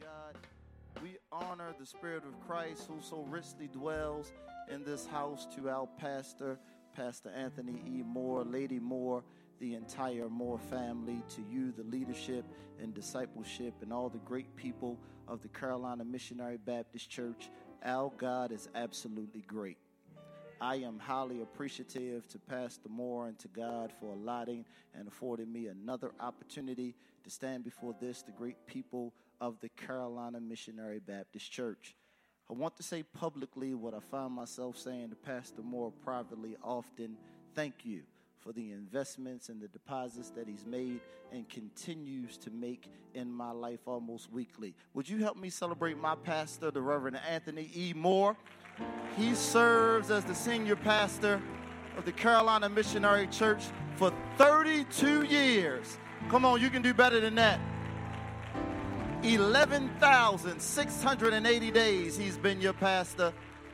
God. We honor the Spirit of Christ who so richly dwells in this house to our pastor, Pastor Anthony E. Moore, Lady Moore, the entire Moore family, to you, the leadership and discipleship, and all the great people of the Carolina Missionary Baptist Church. Our God is absolutely great. I am highly appreciative to Pastor Moore and to God for allotting and affording me another opportunity to stand before this, the great people of the Carolina Missionary Baptist Church. I want to say publicly what I find myself saying to Pastor Moore privately often thank you for the investments and the deposits that he's made and continues to make in my life almost weekly. Would you help me celebrate my pastor, the Reverend Anthony E. Moore? He serves as the senior pastor of the Carolina Missionary Church for 32 years. Come on, you can do better than that. 11,680 days he's been your pastor.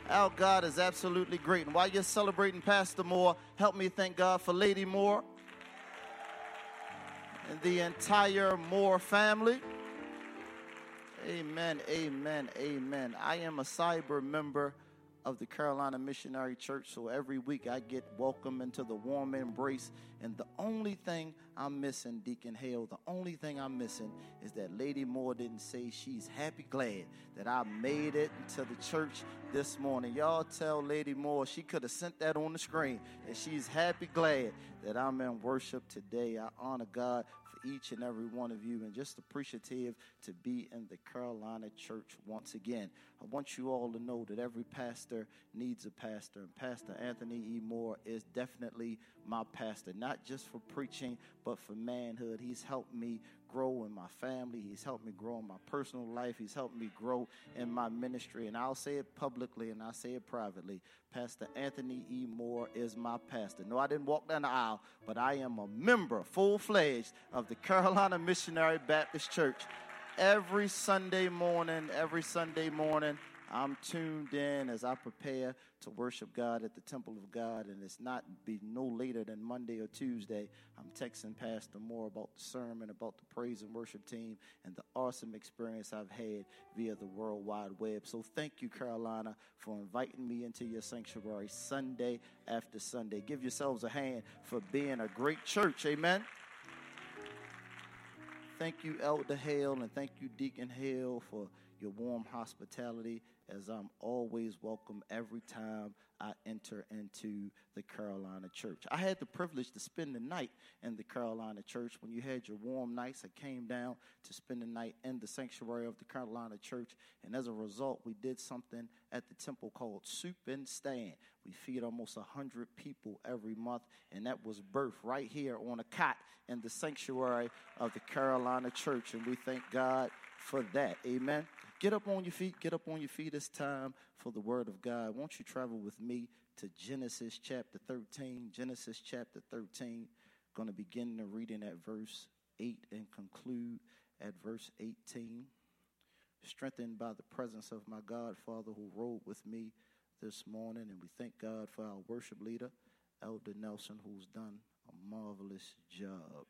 Our God is absolutely great. And while you're celebrating Pastor Moore, help me thank God for Lady Moore and the entire Moore family. Amen, amen, amen. I am a cyber member of the Carolina Missionary Church. So every week I get welcome into the warm embrace. And the only thing I'm missing, Deacon Hale, the only thing I'm missing is that Lady Moore didn't say she's happy glad that I made it to the church this morning. Y'all tell Lady Moore she could have sent that on the screen. And she's happy glad that I'm in worship today. I honor God each and every one of you and just appreciative to be in the Carolina church once again. I want you all to know that every pastor needs a pastor, and Pastor Anthony E. Moore is definitely my pastor, not just for preaching, but for manhood. He's helped me grow in my family. He's helped me grow in my personal life. He's helped me grow in my ministry. And I'll say it publicly and I'll say it privately. Pastor Anthony E. Moore is my pastor. No, I didn't walk down the aisle, but I am a member, full fledged, of the Carolina Missionary Baptist Church. Every Sunday morning, every Sunday morning, I'm tuned in as I prepare to worship God at the temple of God, and it's not be no later than Monday or Tuesday. I'm texting Pastor Moore about the sermon, about the praise and worship team, and the awesome experience I've had via the World Wide Web. So thank you, Carolina, for inviting me into your sanctuary Sunday after Sunday. Give yourselves a hand for being a great church. Amen. Thank you, Elder Hale, and thank you, Deacon Hale, for your warm hospitality as I'm always welcome every time I enter into the Carolina church. I had the privilege to spend the night in the Carolina church. When you had your warm nights, I came down to spend the night in the sanctuary of the Carolina church. And as a result, we did something at the temple called Soup and Stand. We feed almost 100 people every month, and that was birthed right here on a cot in the sanctuary of the Carolina church. And we thank God for that. Amen. Get up on your feet. Get up on your feet. It's time for the Word of God. Won't you travel with me to Genesis chapter 13? Genesis chapter 13. Going to begin the reading at verse 8 and conclude at verse 18. Strengthened by the presence of my God, Father, who rode with me this morning. And we thank God for our worship leader, Elder Nelson, who's done a marvelous job.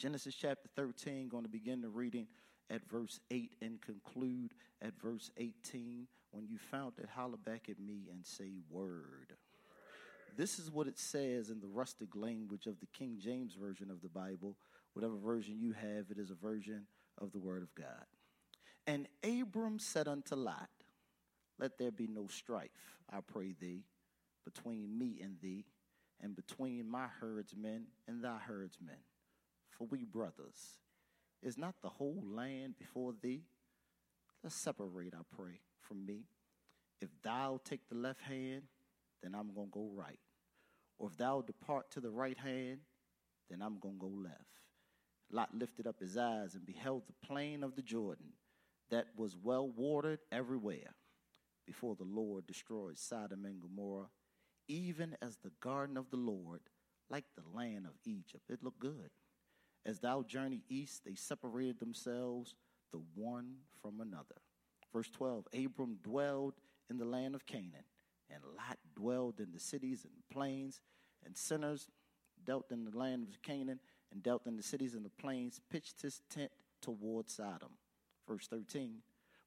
Genesis chapter 13, going to begin the reading at verse 8 and conclude at verse 18. When you found it, holler back at me and say, Word. This is what it says in the rustic language of the King James Version of the Bible. Whatever version you have, it is a version of the Word of God. And Abram said unto Lot, Let there be no strife, I pray thee, between me and thee, and between my herdsmen and thy herdsmen. For we brothers. Is not the whole land before thee? Let's separate, I pray, from me. If thou take the left hand, then I'm going to go right. Or if thou depart to the right hand, then I'm going to go left. Lot lifted up his eyes and beheld the plain of the Jordan that was well watered everywhere before the Lord destroyed Sodom and Gomorrah, even as the garden of the Lord, like the land of Egypt. It looked good. As thou journey east, they separated themselves the one from another. Verse 12 Abram dwelled in the land of Canaan, and Lot dwelled in the cities and plains, and sinners dealt in the land of Canaan and dealt in the cities and the plains, pitched his tent toward Sodom. Verse 13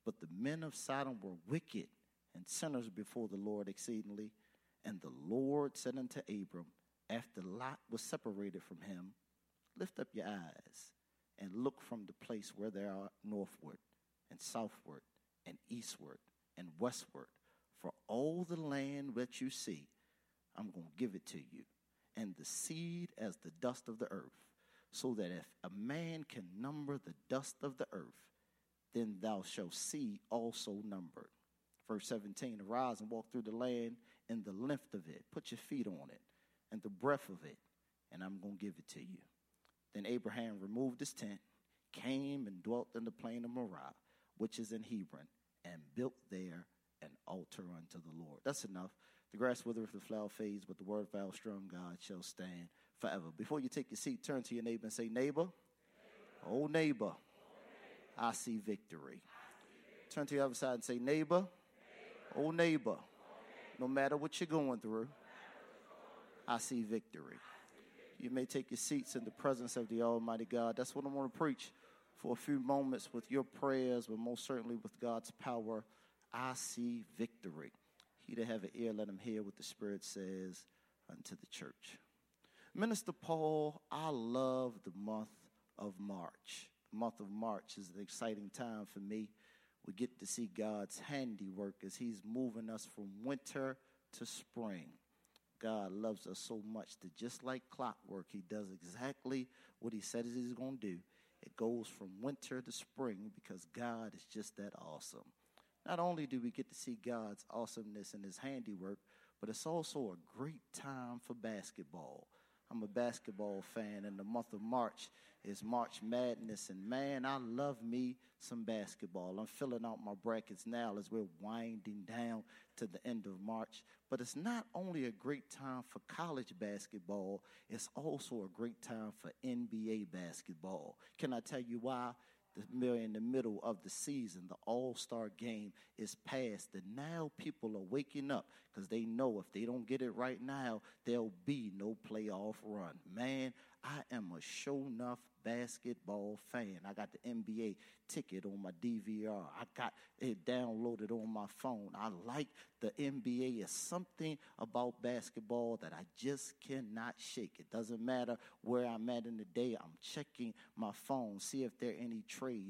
But the men of Sodom were wicked and sinners before the Lord exceedingly. And the Lord said unto Abram, after Lot was separated from him, Lift up your eyes and look from the place where they are northward and southward and eastward and westward. For all the land that you see, I'm going to give it to you, and the seed as the dust of the earth, so that if a man can number the dust of the earth, then thou shalt see also numbered. Verse 17 Arise and walk through the land in the length of it, put your feet on it, and the breadth of it, and I'm going to give it to you. Then Abraham removed his tent, came and dwelt in the plain of Moriah, which is in Hebron, and built there an altar unto the Lord. That's enough. The grass withereth, the flower fades, but the word of our strong God shall stand forever. Before you take your seat, turn to your neighbor and say, Neighbor, oh neighbor, oh, neighbor. I, see victory. Turn to the other side and say, Neighbor, neighbor. oh neighbor, no matter what you're going through, I see victory. You may take your seats in the presence of the Almighty God. That's what I want to preach for a few moments with your prayers, but most certainly with God's power. I see victory. He that have an ear, let him hear what the Spirit says unto the church. Minister Paul, I love the month of March. The month of March is an exciting time for me. We get to see God's handiwork as He's moving us from winter to spring. God loves us so much that just like clockwork, He does exactly what He said He's going to do. It goes from winter to spring because God is just that awesome. Not only do we get to see God's awesomeness and His handiwork, but it's also a great time for basketball. I'm a basketball fan, and the month of March is March Madness. And man, I love me some basketball. I'm filling out my brackets now as we're winding down to the end of March. But it's not only a great time for college basketball, it's also a great time for NBA basketball. Can I tell you why? The in the middle of the season, the All Star game is past, and now people are waking up because they know if they don't get it right now, there'll be no playoff run. Man, I am a show enough basketball fan. I got the NBA ticket on my DVR. I got it downloaded on my phone. I like the NBA. It's something about basketball that I just cannot shake. It doesn't matter where I'm at in the day. I'm checking my phone, see if there are any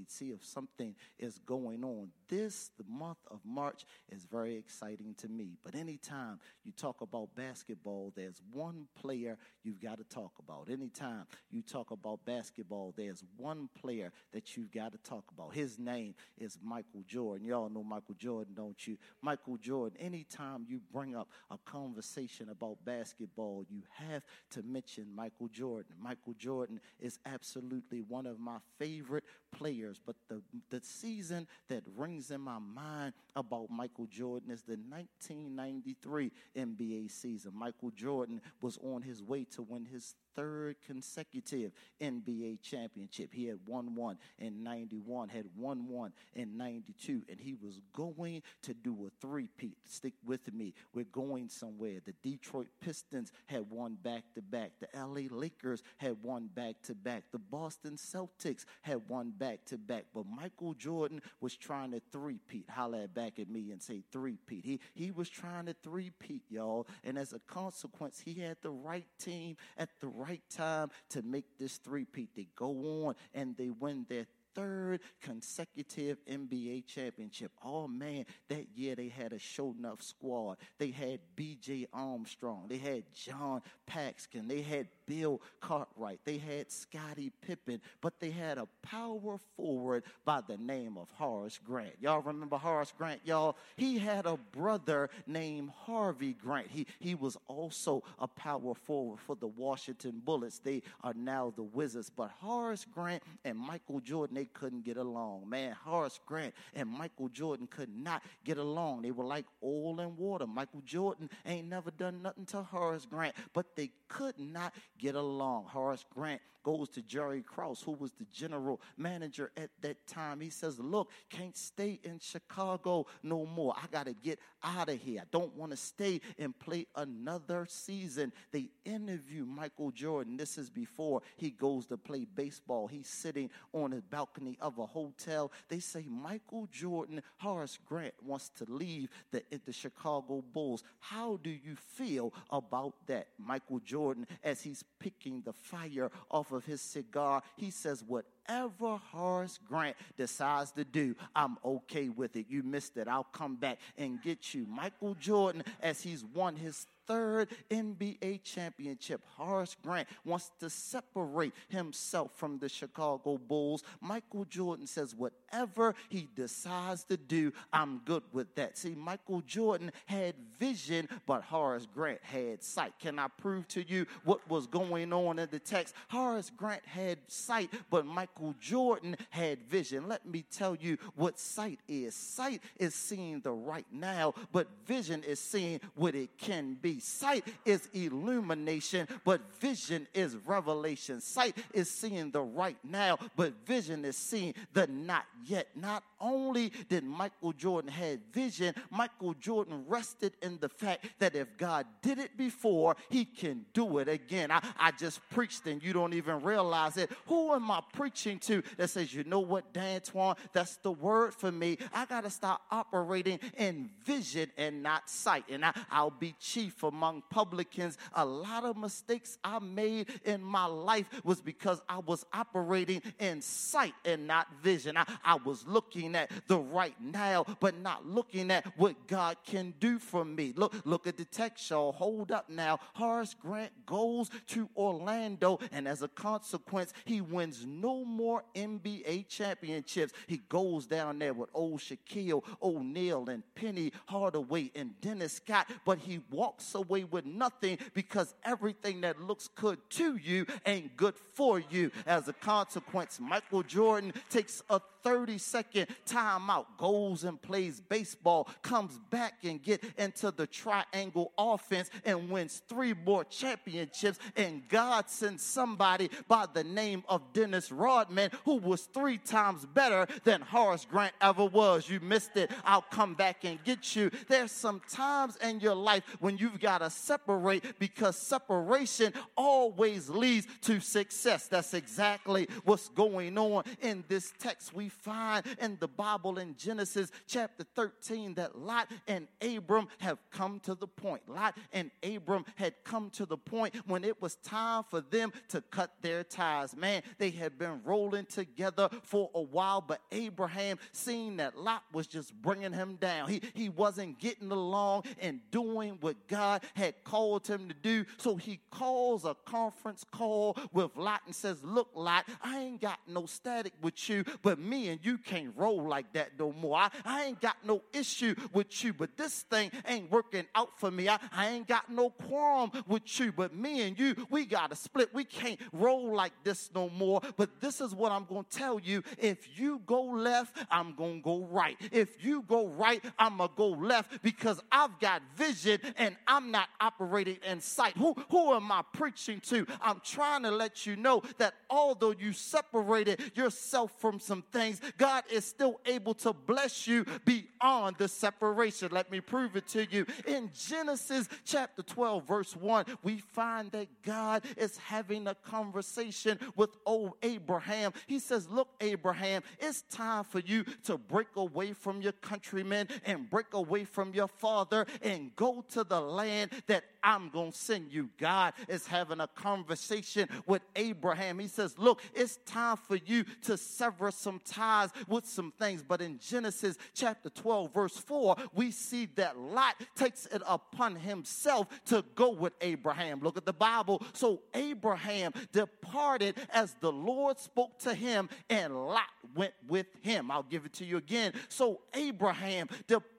see if something is going on. This, the month of March, is very exciting to me. But anytime you talk about basketball, there's one player you've got to talk about. Anytime you talk about basketball, there's one player that you've got to talk about. His name is Michael Jordan. Y'all know Michael Jordan, don't you? Michael Jordan, anytime you bring up a conversation about basketball, you have to mention Michael Jordan. Michael Jordan is absolutely one of my favorite players, but the, the season that rings in my mind about Michael Jordan is the 1993 NBA season. Michael Jordan was on his way to win his third consecutive NBA championship. He had won one in 91, had won one in 92, and he was going to do a three-peat. Stick with me. We're going somewhere. The Detroit Pistons had won back to back. The LA Lakers had won back to back. The Boston Celtics had won back to back. But Michael Jordan was trying to three-peat. Holler back at me and say three-peat. He, he was trying to three-peat, y'all. And as a consequence, he had the right team at the right time to make this three-peat. They go on and they win their third consecutive NBA championship. Oh man, that year they had a show enough squad. They had BJ Armstrong, they had John Paxson, they had Bill Cartwright, they had Scottie Pippen, but they had a power forward by the name of Horace Grant. Y'all remember Horace Grant, y'all? He had a brother named Harvey Grant. He, he was also a power forward for the Washington Bullets. They are now the Wizards. But Horace Grant and Michael Jordan, they couldn't get along. Man, Horace Grant and Michael Jordan could not get along. They were like oil and water. Michael Jordan ain't never done nothing to Horace Grant, but they could not get along. Horace Grant goes to Jerry Krause, who was the general manager at that time. He says, Look, can't stay in Chicago no more. I got to get out of here. I don't want to stay and play another season. They interview Michael Jordan. This is before he goes to play baseball. He's sitting on his balcony balcony of a hotel. They say Michael Jordan, Horace Grant wants to leave the, the Chicago Bulls. How do you feel about that? Michael Jordan, as he's picking the fire off of his cigar, he says, Whatever Horace Grant decides to do, I'm okay with it. You missed it. I'll come back and get you. Michael Jordan, as he's won his third NBA championship. Horace Grant wants to separate himself from the Chicago Bulls. Michael Jordan says, whatever he decides to do, I'm good with that. See, Michael Jordan had vision, but Horace Grant had sight. Can I prove to you what was going on in the text? Horace Grant had sight, but Michael Jordan had vision. Let me tell you what sight is. Sight is seeing the right now, but vision is seeing what it can be. Sight is illumination, but vision is revelation. Sight is seeing the right now, but vision is seeing the not yet. Not only did Michael Jordan had vision, Michael Jordan rested in the fact that if God did it before, he can do it again. I, I just preached and you don't even realize it. Who am I preaching to that says, you know what, Dan Twan, that's the word for me. I got to start operating in vision and not sight. And I, I'll be chief among publicans. A lot of mistakes I made in my life was because I was operating in sight and not vision. I, I was looking at the right now, but not looking at what God can do for me. Look, look at the text, y'all. Hold up now. Horace Grant goes to Orlando, and as a consequence, he wins no more NBA championships. He goes down there with old Shaquille O'Neal and Penny Hardaway and Dennis Scott, but he walks away with nothing because everything that looks good to you ain't good for you. As a consequence, Michael Jordan takes a 30 second timeout, goes and plays baseball, comes back and get into the triangle offense and wins three more championships. And God sends somebody by the name of Dennis Rodman, who was three times better than Horace Grant ever was. You missed it. I'll come back and get you. There's some times in your life when you've got to separate because separation always leads to success. That's exactly what's going on in this text. We find in the Bible in Genesis chapter 13 that Lot and Abram have come to the point. Lot and Abram had come to the point when it was time for them to cut their ties. Man, they had been rolling together for a while, but Abraham, seeing that Lot was just bringing him down, he, he wasn't getting along and doing what God had called him to do. So he calls a conference call with Lot and says, Look, Lot, I ain't got no static with you, but me and you can't roll like that no more. I, I ain't got no issue with you, but this thing ain't working out for me. I, I ain't got no qualm with you, but me and you, we got to split. We can't roll like this no more. But this is what I'm going to tell you. If you go left, I'm going to go right. If you go right, I'm going to go left because I've got vision and I'm not operating in sight. Who, who am I preaching to? I'm trying to let you know that although you separated yourself from some things, God is still able to bless you beyond the separation. Let me prove it to you. In Genesis chapter 12, verse 1, we find that God is having a conversation with old Abraham. He says, Look, Abraham, it's time for you to break away from your countrymen and break away from your father and go to the land that I'm going to send you. God is having a conversation with Abraham. He says, Look, it's time for you to sever some ties with some things. But in Genesis chapter 12, verse 4, we see that Lot takes it upon himself to go with Abraham. Look at the Bible. So Abraham departed as the Lord spoke to him, and Lot went with him. I'll give it to you again. So Abraham departed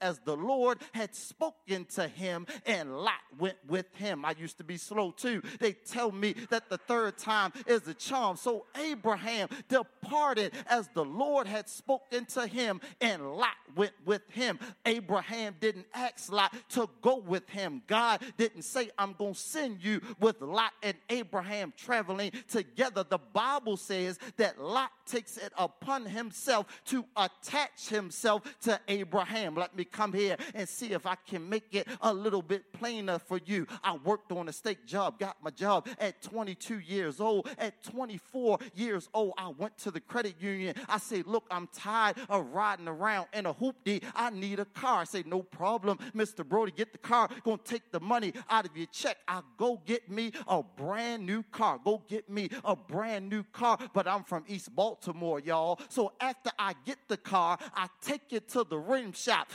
as the Lord had spoken to him, and Lot went with him. I used to be slow too. They tell me that the third time is a charm. So Abraham departed as the Lord had spoken to him, and Lot went with him. Abraham didn't ask Lot to go with him. God didn't say, I'm going to send you with Lot and Abraham traveling together. The Bible says that Lot takes it upon himself to attach himself to Abraham. Abraham, let me come here and see if I can make it a little bit plainer for you. I worked on a state job, got my job at 22 years old. At 24 years old, I went to the credit union. I said, Look, I'm tired of riding around in a hoopty. I need a car. I said, No problem, Mr. Brody, get the car. Gonna take the money out of your check. I'll go get me a brand new car. Go get me a brand new car. But I'm from East Baltimore, y'all. So after I get the car, I take it to the rim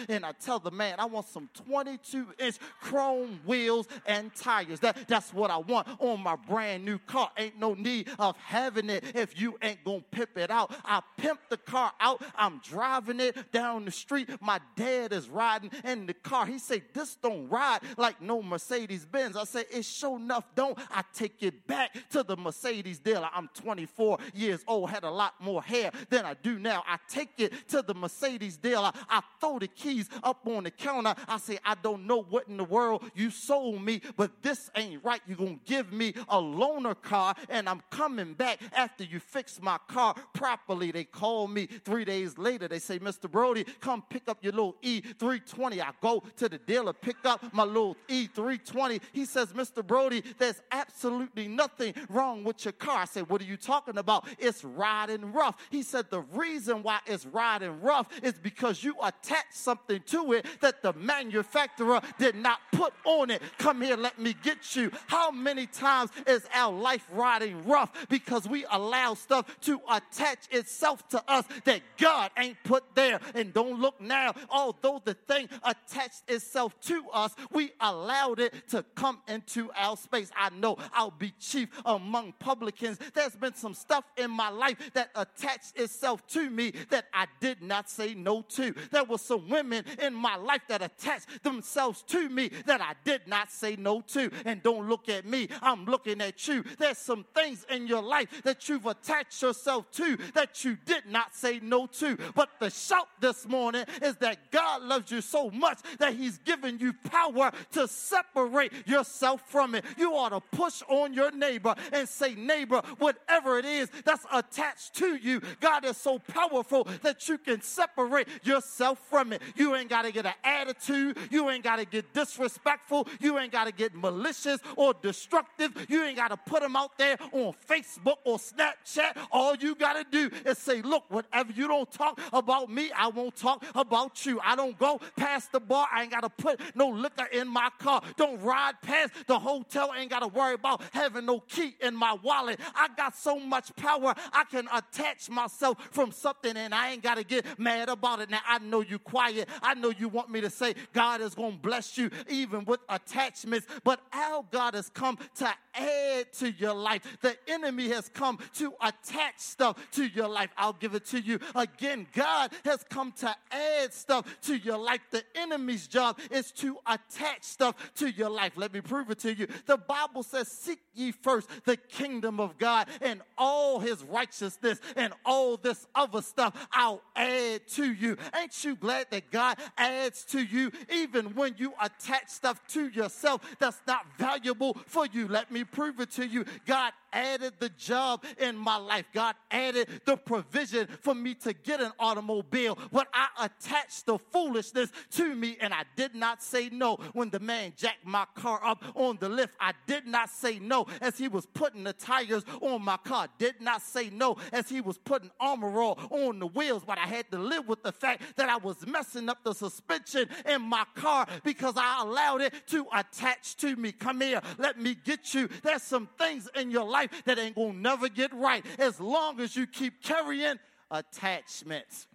and I tell the man, I want some 22 inch chrome wheels and tires. That, that's what I want on my brand new car. Ain't no need of having it if you ain't gonna pimp it out. I pimp the car out. I'm driving it down the street. My dad is riding in the car. He say, This don't ride like no Mercedes Benz. I say, It sure enough don't. I take it back to the Mercedes dealer. I'm 24 years old, had a lot more hair than I do now. I take it to the Mercedes dealer. I throw the keys up on the counter. I say, I don't know what in the world you sold me, but this ain't right. You're going to give me a loaner car, and I'm coming back after you fix my car properly. They call me three days later. They say, Mr. Brody, come pick up your little E320. I go to the dealer, pick up my little E320. He says, Mr. Brody, there's absolutely nothing wrong with your car. I said, What are you talking about? It's riding rough. He said, The reason why it's riding rough is because you attached something to it that the manufacturer did not put on it. Come here, let me get you. How many times is our life riding rough because we allow stuff to attach itself to us that God ain't put there? And don't look now, although the thing attached itself to us, we allowed it to come into our space. I know I'll be chief among publicans. There's been some stuff in my life that attached itself to me that I did not say no to. There was some women in my life that attached themselves to me that I did not say no to. And don't look at me, I'm looking at you. There's some things in your life that you've attached yourself to that you did not say no to. But the shout this morning is that God loves you so much that He's given you power to separate yourself from it. You ought to push on your neighbor and say, Neighbor, whatever it is that's attached to you, God is so powerful that you can separate yourself from it. You ain't got to get an attitude. You ain't got to get disrespectful. You ain't got to get malicious or destructive. You ain't got to put them out there on Facebook or Snapchat. All you got to do is say, Look, whatever you don't talk about me, I won't talk about you. I don't go past the bar. I ain't got to put no liquor in my car. Don't ride past the hotel. I ain't got to worry about having no key in my wallet. I got so much power. I can attach myself from something and I ain't got to get mad about it. Now, I know you quiet. I know you want me to say God is going to bless you even with attachments, but our God has come to add to your life. The enemy has come to attach stuff to your life. I'll give it to you again. God has come to add stuff to your life. The enemy's job is to attach stuff to your life. Let me prove it to you. The Bible says, Seek ye first the kingdom of God and all his righteousness and all this other stuff I'll add to you. Ain't you glad that God adds to you even when you attach stuff to yourself that's not valuable for you? Let me prove it to you. God added the job in my life. God added the provision for me to get an automobile. But I attached the foolishness to me and I did not say no when the man jacked my car up on the lift. I did not say no as he was putting the tires on my car. Did not say no as he was putting Armor on the wheels. But I had to live with the fact that I was messing up the suspension in my car because I allowed it to attach to me. Come here, let me get you. There's some things in your life that ain't gonna never get right as long as you keep carrying attachments.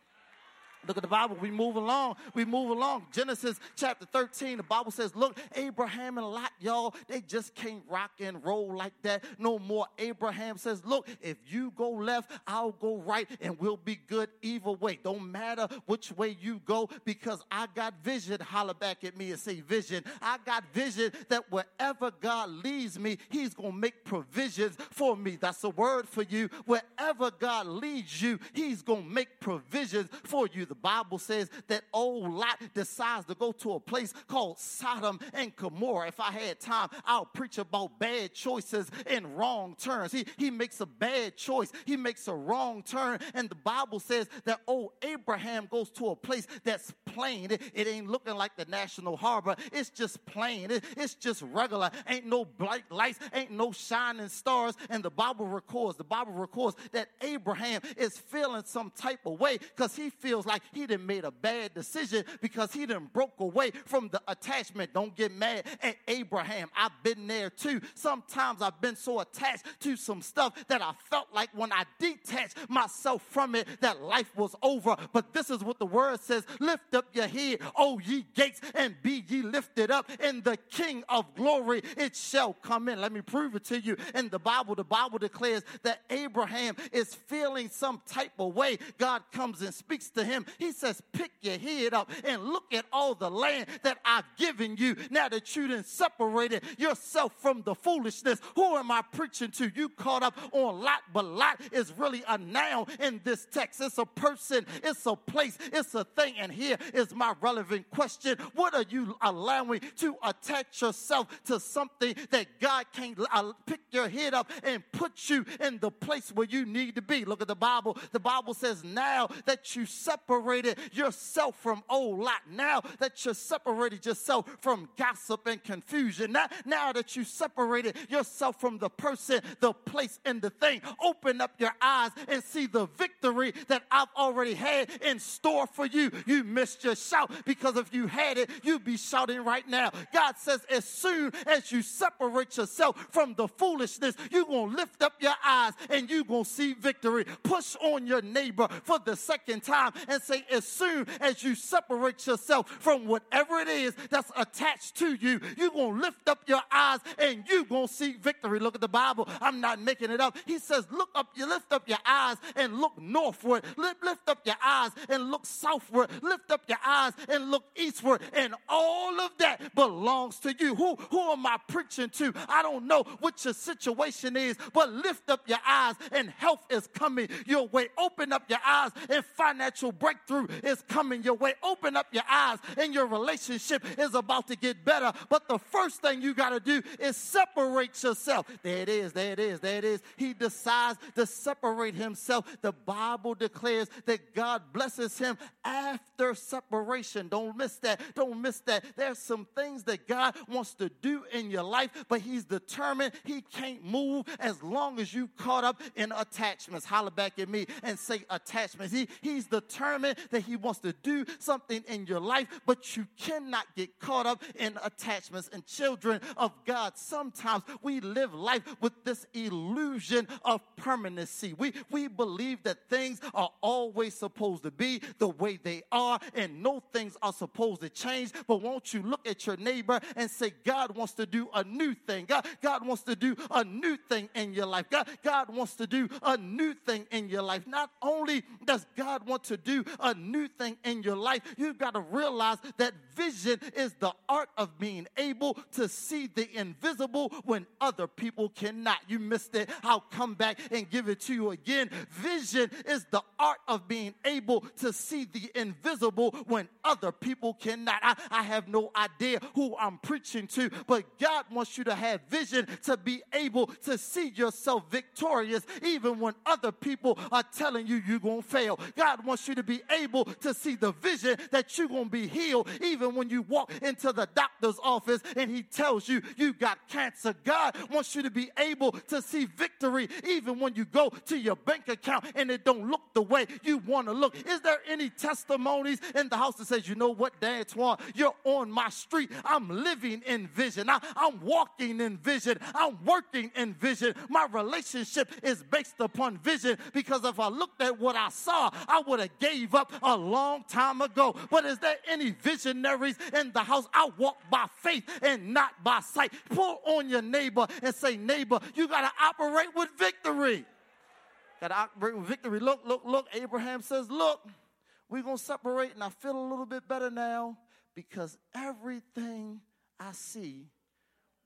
Look at the Bible. We move along. We move along. Genesis chapter 13, the Bible says, Look, Abraham and Lot, y'all, they just can't rock and roll like that no more. Abraham says, Look, if you go left, I'll go right, and we'll be good either way. Don't matter which way you go because I got vision. Holler back at me and say, Vision. I got vision that wherever God leads me, He's going to make provisions for me. That's a word for you. Wherever God leads you, He's going to make provisions for you. The Bible says that old Lot decides to go to a place called Sodom and Gomorrah. If I had time, I'll preach about bad choices and wrong turns. He, he makes a bad choice, he makes a wrong turn. And the Bible says that old Abraham goes to a place that's plain. It, it ain't looking like the National Harbor, it's just plain. It, it's just regular. Ain't no bright lights, ain't no shining stars. And the Bible records, the Bible records that Abraham is feeling some type of way because he feels like he done made a bad decision because he done broke away from the attachment. Don't get mad at Abraham. I've been there too. Sometimes I've been so attached to some stuff that I felt like when I detached myself from it, that life was over. But this is what the word says lift up your head, O ye gates, and be ye lifted up, and the King of glory it shall come in. Let me prove it to you. In the Bible, the Bible declares that Abraham is feeling some type of way. God comes and speaks to him. He says, Pick your head up and look at all the land that I've given you now that you done separated yourself from the foolishness. Who am I preaching to? You caught up on Lot, but Lot is really a noun in this text. It's a person, it's a place, it's a thing. And here is my relevant question What are you allowing to attach yourself to something that God can't uh, pick your head up and put you in the place where you need to be? Look at the Bible. The Bible says, Now that you separated yourself from old Lot, now that you separated yourself from gossip and confusion, now, now that you separated yourself from the person, the place, and the thing, open up your eyes and see the victory that I've already had in store for you. You missed your shout because if you had it, you'd be shouting right now. God says, as soon as you separate yourself from the foolishness, you're going to lift up your eyes and you're going to see victory. Push on your neighbor for the second time and say, as soon as you separate yourself from whatever it is that's attached to you, you're going to lift up your eyes and you're going to see victory. Look at the Bible. I'm not making it up. He says, look up, you lift up your eyes and look northward. Lift, up your eyes and look southward. Lift up your eyes and look eastward. And all of that belongs to you. Who, who am I preaching to? I don't know what your situation is, but lift up your eyes and health is coming your way. Open up your eyes and financial breakthrough is coming your way. Open up your eyes and your relationship is about to get better. But the first thing you got to do is separate yourself. There it is, there it is, there it is. He decides to separate himself. The Bible declares that God blesses him after separation. Don't miss that. Don't miss that. There's some things that God wants to do in your life, but He's determined He can't move as long as you caught up in attachments. Holler back at me and say attachments. He, he's determined that He wants to do something in your life, but you cannot get caught up in attachments. And children of God, sometimes we live life with this illusion of permanency. We, we believe that things are always supposed to be the way they are, and no things are supposed to change. But won't you look at your neighbor and say, God wants to do a new thing? God, God wants to do a new thing in your life. God, God wants to do a new thing in your life. Not only does God want to do a new thing in your life, you've got to realize that vision is the art of being able to see the invisible when other people cannot. You missed it. I'll come back and give it to you again. Vision is the art of being able to see the invisible when other people cannot. I, I have no idea who I'm preaching to, but God wants you to have vision to be able to see yourself victorious even when other people are telling you you're going to fail. God wants you to be able to see the vision that you're going to be healed even when you walk into the doctor's office and he tells you you got cancer. God wants you to be able to see victory even when you go to your bank account and it don't look the way you want to look. Is there any testimonies in the house that says, you know what, Dan Twan, you're on my street. I'm living in vision. I, I'm walking in vision. I'm working in vision. My relationship is based upon vision because if I looked at what I saw, I would have gave up a long time ago. But is there any visionaries in the house? I walk by faith and not by sight. Pull on your neighbor and say, neighbor, you got to operate with victory. Got to operate with victory. Look, look, look. Abraham says, look, we're going to separate, and I feel a little bit better now because everything I see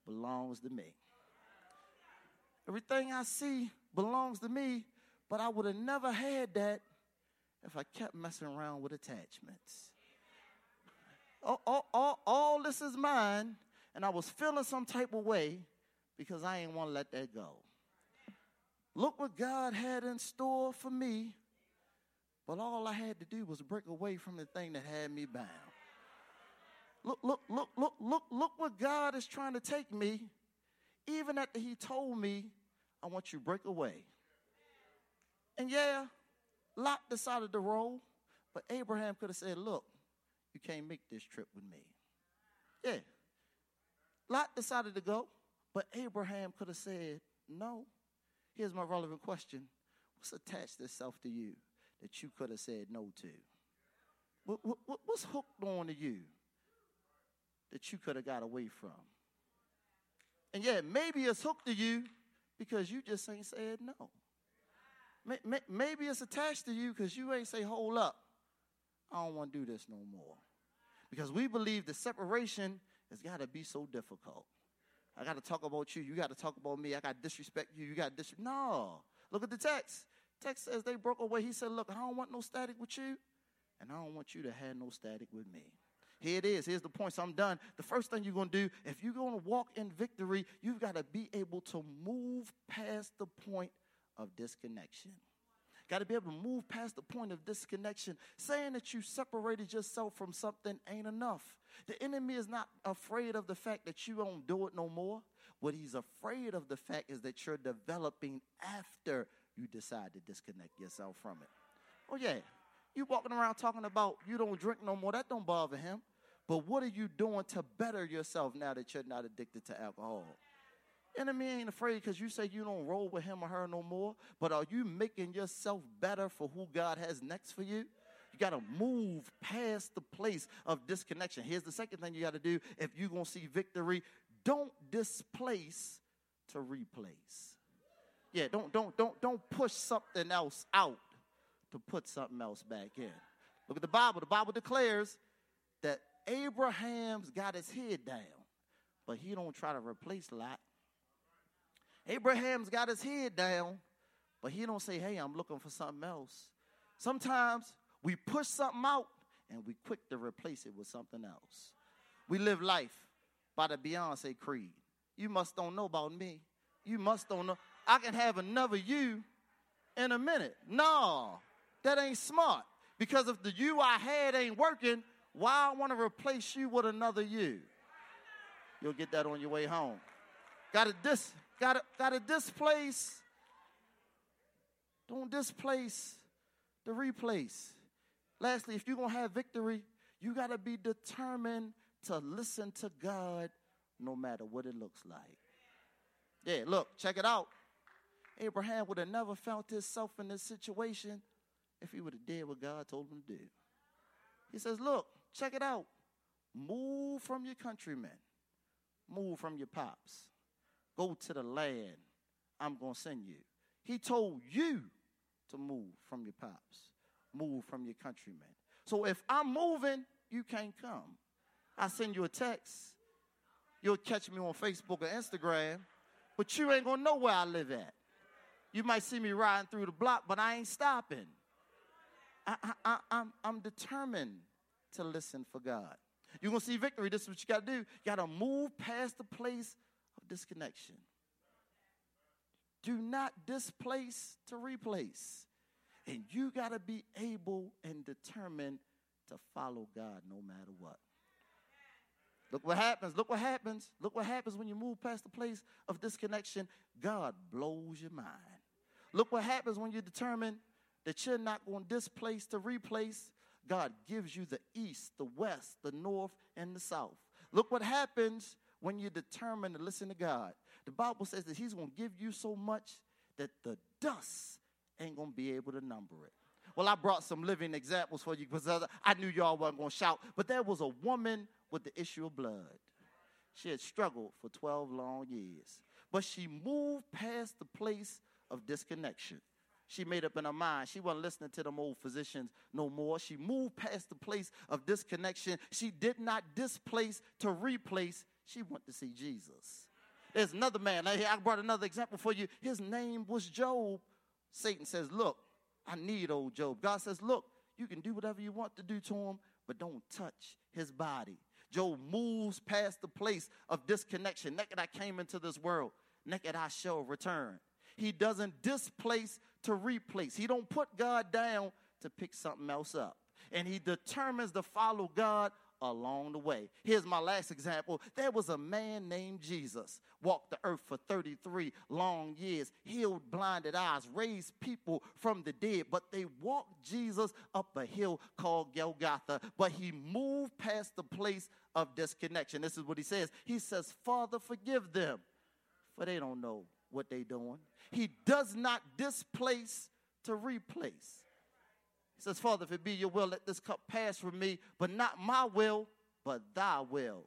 belongs to me. Everything I see belongs to me, but I would have never had that if I kept messing around with attachments. All, all, all, all this is mine, and I was feeling some type of way because I ain't want to let that go. Look what God had in store for me, but all I had to do was break away from the thing that had me bound. Look, look, look, look, look, look what God is trying to take me, even after He told me, I want you to break away. And yeah, Lot decided to roll, but Abraham could have said, Look, you can't make this trip with me. Yeah. Lot decided to go, but Abraham could have said, No. Here's my relevant question What's attached itself to you that you could have said no to? What, what, what's hooked on to you that you could have got away from? And yeah, maybe it's hooked to you because you just ain't said no. Maybe it's attached to you because you ain't say, hold up, I don't want to do this no more. Because we believe the separation has got to be so difficult. I got to talk about you. You got to talk about me. I got to disrespect you. You got to disrespect. No. Look at the text. Text says they broke away. He said, Look, I don't want no static with you, and I don't want you to have no static with me. Here it is. Here's the point. So I'm done. The first thing you're going to do, if you're going to walk in victory, you've got to be able to move past the point of disconnection. Got to be able to move past the point of disconnection. Saying that you separated yourself from something ain't enough. The enemy is not afraid of the fact that you won't do it no more. What he's afraid of the fact is that you're developing after you decide to disconnect yourself from it. Oh, yeah. You walking around talking about you don't drink no more. That don't bother him. But what are you doing to better yourself now that you're not addicted to alcohol? Enemy ain't afraid because you say you don't roll with him or her no more. But are you making yourself better for who God has next for you? You got to move past the place of disconnection. Here's the second thing you got to do if you're going to see victory don't displace to replace. Yeah, don't, don't, don't, don't push something else out to put something else back in. Look at the Bible. The Bible declares that Abraham's got his head down, but he don't try to replace Lot. Abraham's got his head down, but he don't say, hey, I'm looking for something else. Sometimes we push something out and we quick to replace it with something else. We live life by the Beyonce creed. You must don't know about me. You must don't know. I can have another you in a minute. No, that ain't smart. Because if the you I had ain't working, why I want to replace you with another you? You'll get that on your way home. Got to dis, got to, got to displace. Don't displace the replace. Lastly, if you're going to have victory, you got to be determined to listen to God no matter what it looks like. Yeah, look, check it out. Abraham would have never felt himself in this situation if he would have did what God told him to do. He says, Look, check it out. Move from your countrymen, move from your pops, go to the land I'm going to send you. He told you to move from your pops, move from your countrymen. So if I'm moving, you can't come. I send you a text. You'll catch me on Facebook or Instagram, but you ain't gonna know where I live at. You might see me riding through the block, but I ain't stopping. I, I, I, I'm, I'm determined to listen for God. You're gonna see victory. This is what you gotta do. You gotta move past the place disconnection. Do not displace to replace. And you got to be able and determined to follow God no matter what. Look what happens. Look what happens. Look what happens when you move past the place of disconnection. God blows your mind. Look what happens when you determine that you're not going to displace to replace. God gives you the east, the west, the north, and the south. Look what happens when you're determined to listen to God. The Bible says that He's going to give you so much that the dust ain't going to be able to number it. Well, I brought some living examples for you because I knew y'all weren't going to shout. But there was a woman with the issue of blood. She had struggled for 12 long years, but she moved past the place of disconnection. She made up in her mind. She wasn't listening to them old physicians no more. She moved past the place of disconnection. She did not displace to replace. She went to see Jesus. There's another man. I brought another example for you. His name was Job. Satan says, Look, I need old Job. God says, Look, you can do whatever you want to do to him, but don't touch his body. Job moves past the place of disconnection. Naked I came into this world, naked I shall return. He doesn't displace to replace. He don't put God down to pick something else up. And he determines to follow God along the way. Here's my last example. There was a man named Jesus, walked the earth for 33 long years, healed blinded eyes, raised people from the dead, but they walked Jesus up a hill called Golgotha, but he moved past the place of disconnection. This is what he says. He says, "Father, forgive them, for they don't know what they're doing." He does not displace to replace. Says, Father, if it be your will, let this cup pass from me, but not my will, but thy will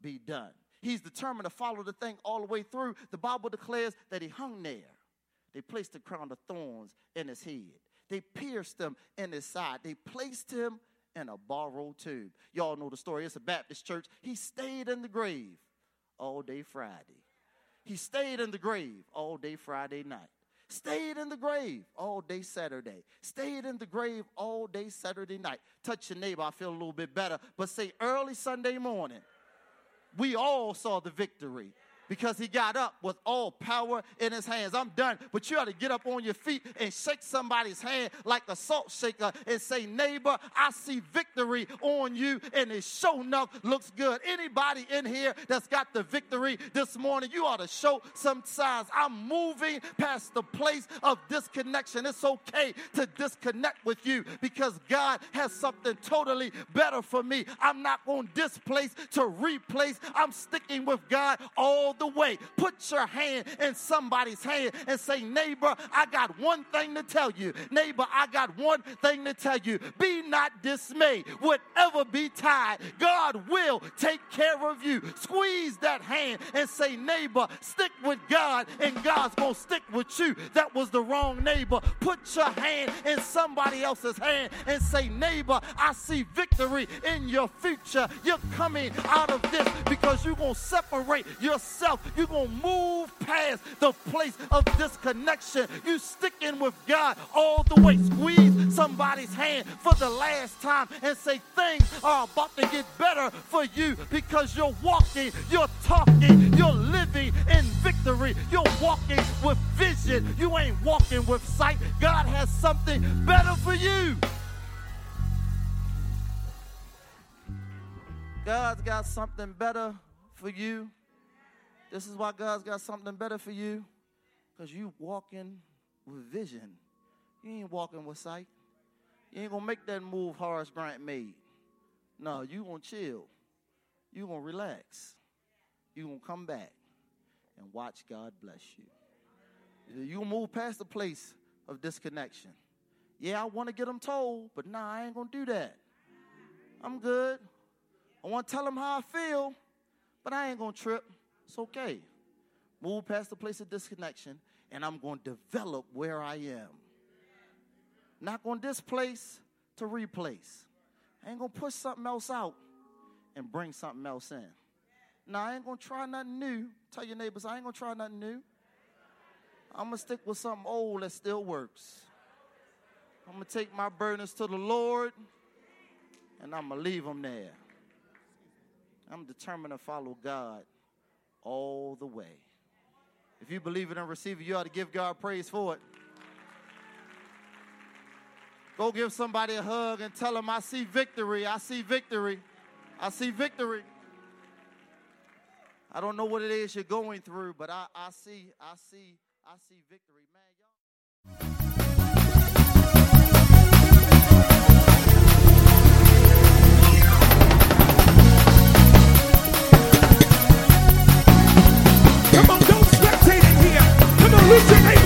be done. He's determined to follow the thing all the way through. The Bible declares that he hung there. They placed a crown of thorns in his head. They pierced him in his side. They placed him in a borrowed tomb. Y'all know the story. It's a Baptist church. He stayed in the grave all day Friday. He stayed in the grave all day Friday night. Stayed in the grave all day Saturday. Stayed in the grave all day Saturday night. Touch your neighbor, I feel a little bit better. But say early Sunday morning, we all saw the victory because he got up with all power in his hands. I'm done, but you ought to get up on your feet and shake somebody's hand like a salt shaker and say, Neighbor, I see victory on you, and it sure enough looks good. Anybody in here that's got the victory this morning, you ought to show some signs. I'm moving past the place of disconnection. It's okay to disconnect with you because God has something totally better for me. I'm not going to displace to replace. I'm sticking with God all the way. Put your hand in somebody's hand and say, Neighbor, I got one thing to tell you. Neighbor, I got one thing to tell you. Be not dismayed. Whatever be tied, God will take care of you. Squeeze that hand and say, Neighbor, stick with God, and God's going to stick with you. That was the wrong neighbor. Put your hand in somebody else's hand and say, Neighbor, I see victory in your future. You're coming out of this because you're going to separate yourself yourself. You're going to move past the place of disconnection. You sticking with God all the way. Squeeze somebody's hand for the last time and say things are about to get better for you because you're walking, you're talking, you're living in victory. You're walking with vision. You ain't walking with sight. God has something better for you. God's got something better for you. This is why God's got something better for you. Because you walking with vision. You ain't walking with sight. You ain't gonna make that move Horace Grant made. No, you gonna chill. You gonna relax. You gonna come back and watch God bless you. You move past the place of disconnection. Yeah, I want to get them told, but nah, I ain't gonna do that. I'm good. I want to tell them how I feel, but I ain't gonna trip. It's okay. Move past the place of disconnection, and I'm going to develop where I am. Not going to displace to replace. I ain't going to push something else out and bring something else in. Now, I ain't going to try nothing new. Tell your neighbors, I ain't going to try nothing new. I'm going to stick with something old that still works. I'm going to take my burdens to the Lord and I'm going to leave them there. I'm determined to follow God all the way. If you believe it and receive it, you ought to give God praise for it. Go give somebody a hug and tell them, I see victory. I see victory. I see victory. I don't know what it is you're going through, but I, I see, I see, I see victory. Man, We should